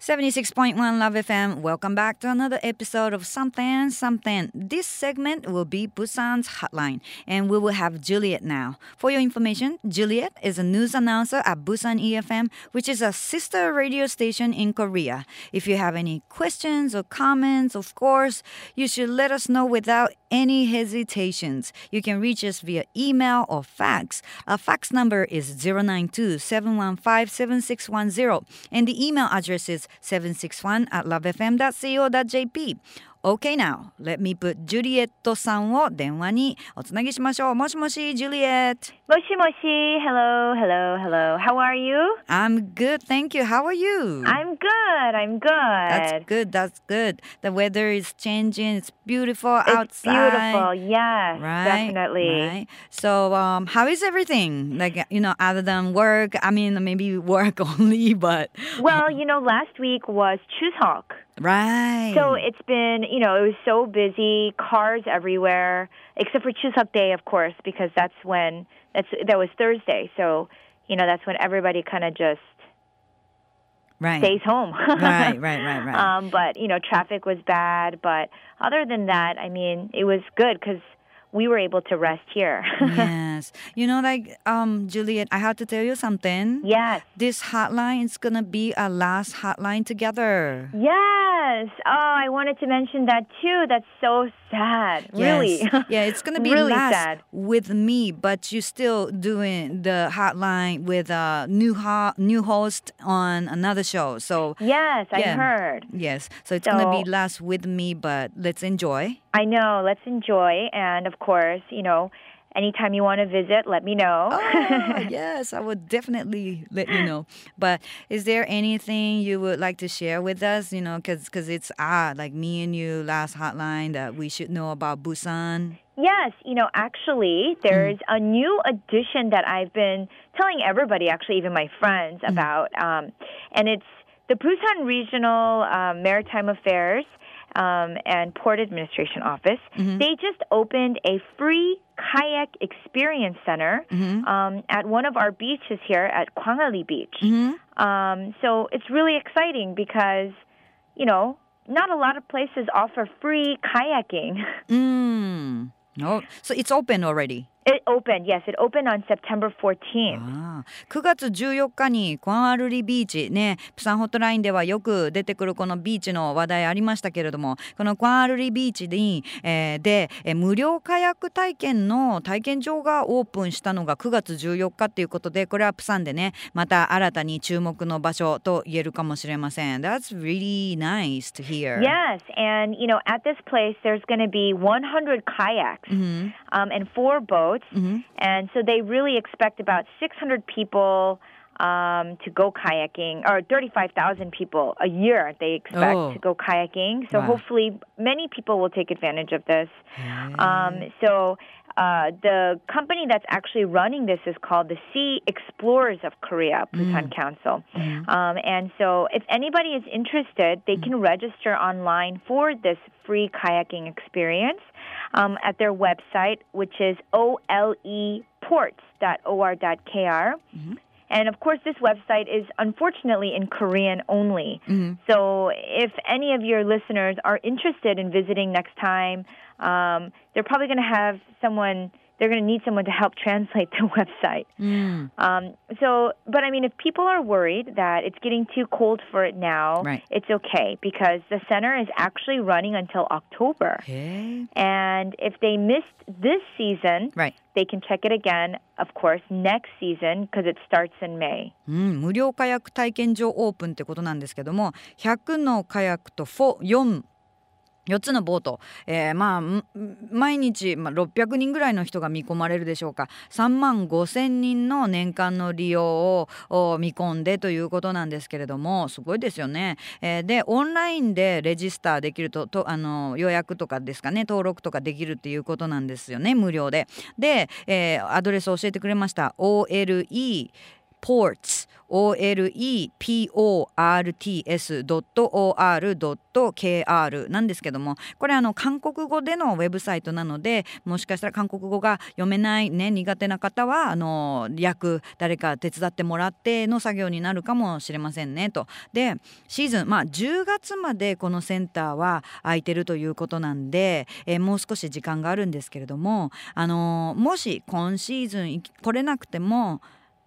76.1 Love FM. Welcome back to another episode of Something Something. This segment will be Busan's hotline, and we will have Juliet now. For your information, Juliet is a news announcer at Busan EFM, which is a sister radio station in Korea. If you have any questions or comments, of course, you should let us know without any hesitations. You can reach us via email or fax. Our fax number is 092 715 7610, and the email address is 761 at lovefm.co.jp. Okay now, let me put ジュリエットさんを電話におつなぎしましょう。もしもし、ジュリエット。もしもし hello, hello, hello. How are you? I'm good, thank you. How are you? I'm good, I'm good. That's good, that's good. The weather is changing. It's beautiful It's outside. beautiful, yes, Right, definitely. Right. So, um, how is everything? Like, you know, other than work. I mean, maybe work only, but Well, you know, last week was Chuseok. right. So it's been, you know, it was so busy, cars everywhere, except for Chuseok Day, of course, because that's when that's that was Thursday. So, you know, that's when everybody kind of just right. stays home. right, right, right, right. Um, but you know, traffic was bad. But other than that, I mean, it was good because we were able to rest here. yes. You know, like, um, Juliet, I have to tell you something. yes. This hotline is gonna be our last hotline together. Yes. Oh, I wanted to mention that too. That's so sad. Really. Yeah, it's gonna be Really last sad. with me, but you're still doing the hotline with a new ho- new host on another show. So yes, I heard. yes, so it's gonna be last with me, but let's enjoy. I know. Let's enjoy. And of course, you know, anytime you want to visit, let me know. Oh, yes, I would definitely let you know. But is there anything you would like to share with us? You know, because it's ah like me and you last hotline that we should know about Busan. Yes, you know, actually, there's Mm. a new addition that I've been telling everybody, actually, even my friends, Mm. about. Um, and it's the Busan Regional um, Maritime Affairs um, and Port Administration Office. Mm-hmm. They just opened a free kayak experience center Mm-hmm. um, at one of our beaches here at Gwangalli Beach. Mm-hmm. Um, so it's really exciting because, you know, not a lot of places offer free kayaking. Mm. Oh, so it's open already. It opened, yes, it opened on September 14th. ああ9月14日にクアンアルリビーチねプサンホットラインではよく出てくるこのビーチの話題ありましたけれどもこのクアンアルリビーチに、えーで、えー無料カヤック体験の体験場がオープンしたのが9月14日っていうことでこれはプサンでねまた新たに注目の場所と言えるかもしれません That's really nice to hear Yes, and you know, at this place, there's going to be 100 kayaks Mhm. um, and four boats, Mhm. and so they really expect about 600 people um, to go kayaking, or 35,000 people a year they expect Oh. to go kayaking. So Wow. hopefully, many people will take advantage of this. Um, so uh, the company that's actually running this is called the Sea Explorers of Korea, Busan Council. Um, and so if anybody is interested, they can register online for this free kayaking experience um, at their website, which is oleports.or.kr. And of course, this website is unfortunately in Korean only. Mhm. So if any of your listeners are interested in visiting next time, um, they're probably going to have someone They're going to need someone to help translate the website. うん、 Um, so, but I mean, if people are worried that it's getting too cold for it now, Right. it's okay because the center is actually running until October. へえ And if they missed this season, Right. they can check it again, of course, next season because it starts in May. うん、無料カヤック体験場オープンってことなんですけども100のカヤックと4 4 4つのボート、えーまあ毎日、まあ、600人ぐらいの人が見込まれるでしょうか3万5千人の年間の利用を見込んでということなんですけれどもすごいですよね。えーでオンラインでレジスターできるととあの予約とかですかね登録とかできるっていうことなんですよね無料で。で、えーアドレスを教えてくれました OLE ports oleports.or.kr なんですけどもこれあの韓国語でのウェブサイトなのでもしかしたら韓国語が読めないね苦手な方はあの訳誰か手伝ってもらっての作業になるかもしれませんねと。でシーズンまあ10月までこのセンターは空いてるということなんで、えー、もう少し時間があるんですけれどもあのもし今シーズン来れなくても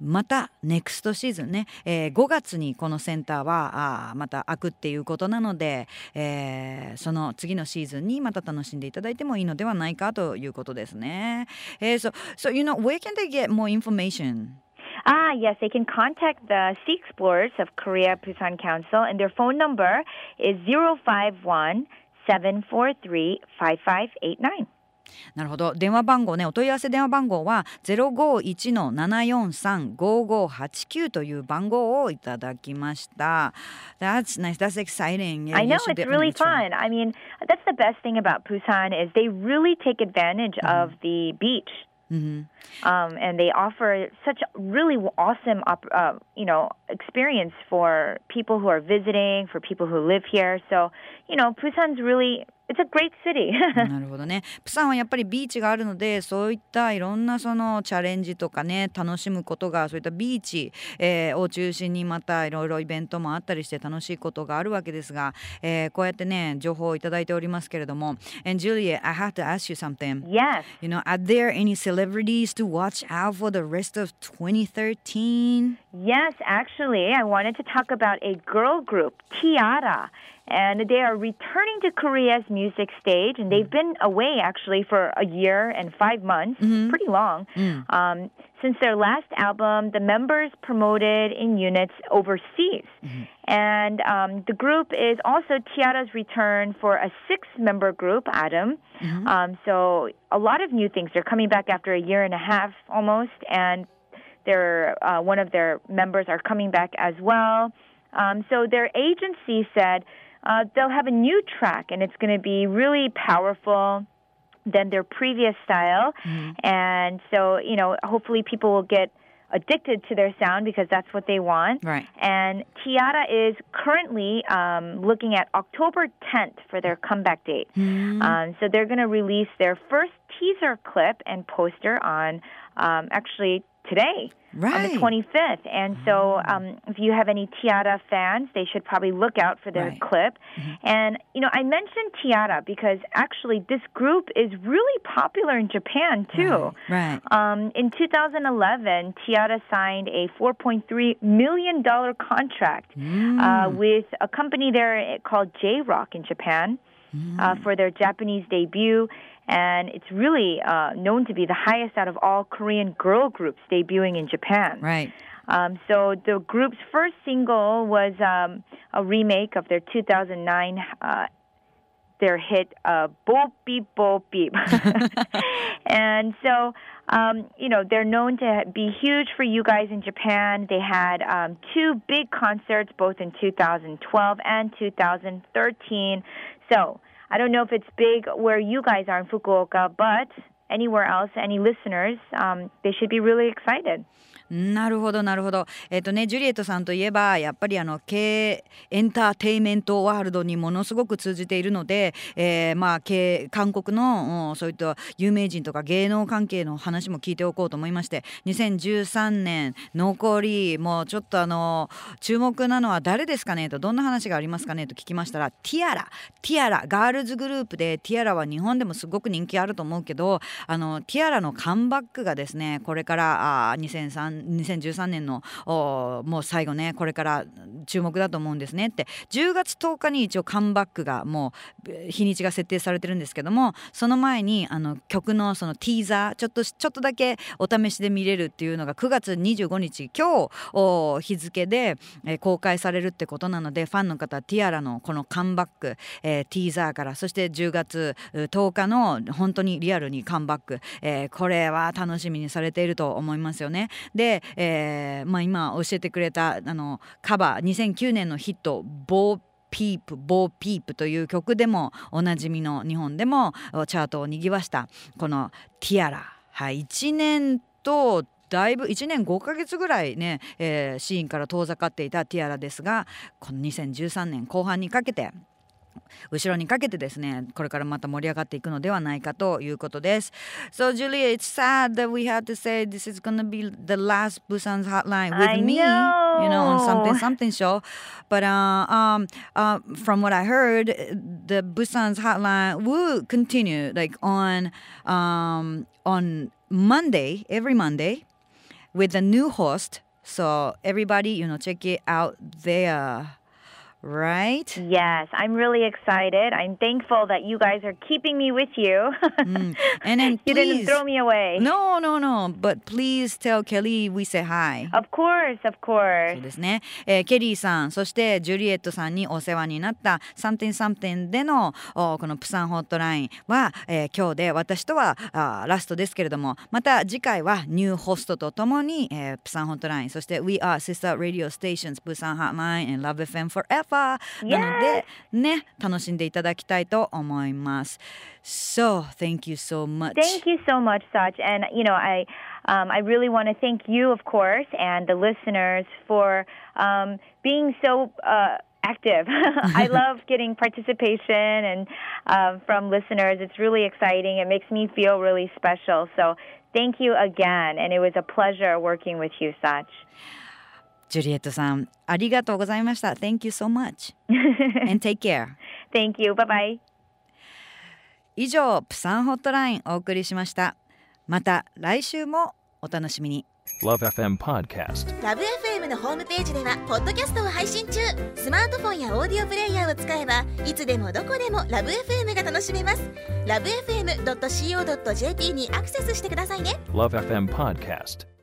またネクストシーズンね、えー、5月にこのセンターはあまた開くっていうことなので、えー、その次のシーズンにまた楽しんでいただいてもいいのではないかということですね。えー、so, so you know where can they get more information? Ah, yes, they can contact the Sea Explorers of Korea Busan Council, and their phone number is 051 743 5589. なるほど電話番号ねお問い合わせ電話番号は051-743-5589という番号をいただきました That's nice that's exciting I know it's really fun I mean that's the best thing about Busan is they really take advantage of the beach Mm-hmm. Um, and they offer such really awesome, uh, you know, experience for people who are visiting, for people who live here. So, you know, Busan's really It's a great city. なるほどね。プサンはやっぱりビーチがあるのでそういったいろんなそのチャレンジとかね楽しむことがそういったビーチ、えー、を中心にまたいろいろイベントもあったりして楽しいことがあるわけですが、えー、こうやってね情報をいただいておりますけれども And Julia, I have to ask you something. Yes. You know, are there any celebrities to watch out for the rest of 2013? Yes, actually, I wanted to talk about a girl group, Tiara. And they are returning to Korea's music stage, and they've been away actually for a year and five months, mm-hmm. pretty long. Mm. Um, since their last album, the members promoted in units overseas. Mm-hmm. And um, the group is also T-ara's return for a six member group, Adam. Mm-hmm. Um, so a lot of new things. They're coming back after a year and a half almost, and their, uh, one of their members are coming back as well. Um, so their agency said uh, they'll have a new track, and it's going to be really powerful than their previous style. Mm-hmm. And so, you know, hopefully people will get addicted to their sound because that's what they want. Right. And T-ara is currently um, looking at October 10th for their comeback date. Mm-hmm. Um, so they're going to release their first teaser clip and poster on um, actually today right. on the 25th. And so, mm. um, if you have any T-ara fans, they should probably look out for their right. clip. Mm-hmm. And, you know, I mentioned T-ara because actually this group is really popular in Japan, too. Right. right. Um, in 2011, T-ara signed a $4.3 million contract uh, mm. uh, with a company there called J Rock in Japan. Mm. Uh, for their Japanese debut and it's really uh, known to be the highest out of all Korean girl groups debuting in Japan. Right. Um, so the group's first single was um, a remake of their 2009 uh, their hit uh, "Bo Peep Bo Peep," and so um, you know they're known to be huge for you guys in Japan. They had um, two big concerts both in 2012 and 2013. So I don't know if it's big where you guys are in Fukuoka, but anywhere else, any listeners, um, they should be really excited. なるほどなるほど。えっ、ー、とねジュリエットさんといえばやっぱりあの経エンターテイメントワールドにものすごく通じているので、えー、まあ経韓国のそういった有名人とか芸能関係の話も聞いておこうと思いまして2013年残りもうちょっとあの注目なのは誰ですかねとどんな話がありますかねと聞きましたらティアラティアラガールズグループでティアラは日本でもすごく人気あると思うけどあのティアラのカムバックがですねこれからあ2003 2013年のもう最後ねこれから注目だと思うんですねって。10月10日に一応カムバックがもう日にちが設定されてるんですけどもその前にあの曲のそのティーザーちょっとちょっとだけお試しで見れるっていうのが9月25日今日日付で、え公開されるってことなのでファンの方ティアラのこのカムバック、えー、ティーザーからそして10月10日の本当にリアルにカムバック、えー、これは楽しみにされていると思いますよね。で、えーまあ、今教えてくれたあのカバー2009年のヒット「ボーピープ、ボーピープという曲でもおなじみの日本でもチャートをにぎわしたこのティアラ、はい、1年とだいぶ1年5ヶ月ぐらいね、えー、シーンから遠ざかっていたティアラですがこの2013年後半にかけて後ろにかけてですねこれからまた盛り上がっていくのではないかということです So Julia it's sad that we had to say this is gonna be the last Busan's hotline with I me know. you know on something something show but uh, um, uh, from what I heard the Busan's hotline will continue like on um, on Monday every Monday with a new host so everybody you know check it out there right Yes, I'm really excited. I'm thankful that you guys are keeping me with you. Mm. And then you didn't please- throw me away. No, no, no. But please tell Kelly we say hi. Of course, of そ course. うですね、えーケリーさんそしてジュリエットさんにお世話になった「Something Something」でのおこのプサンホットラインは、えー今日で私とはあーラストですけれどもまた次回はニューホストとともに、えープサンホットラインそして「We are Sister Radio Stations プサン Hotline and Love FM Forever」 なのでね楽しんでいただきたいと思います。So thank you so much. Thank you so much, Sach. And you know, I um, I really want to thank you, of course, and the listeners for um, being so. Uh, Active. I love getting participation and um, from listeners. It's really exciting. It makes me feel really special. So thank you again, and it was a pleasure working with you, Sach. ジュリエットさんありがとうございました。Thank you so much. And take care. Thank you. Bye bye. 以上プサンホットラインお送りしましたまた来週もお楽しみに Love FM Podcast. ラブ f m のホームページではポッドキャストを配信中スマートフォンやオーディオプレイヤーを使えばいつでもどこでもラブ f m が楽しめますラブ FM.co.jp にアクセスしてくださいね Love FM Podcast.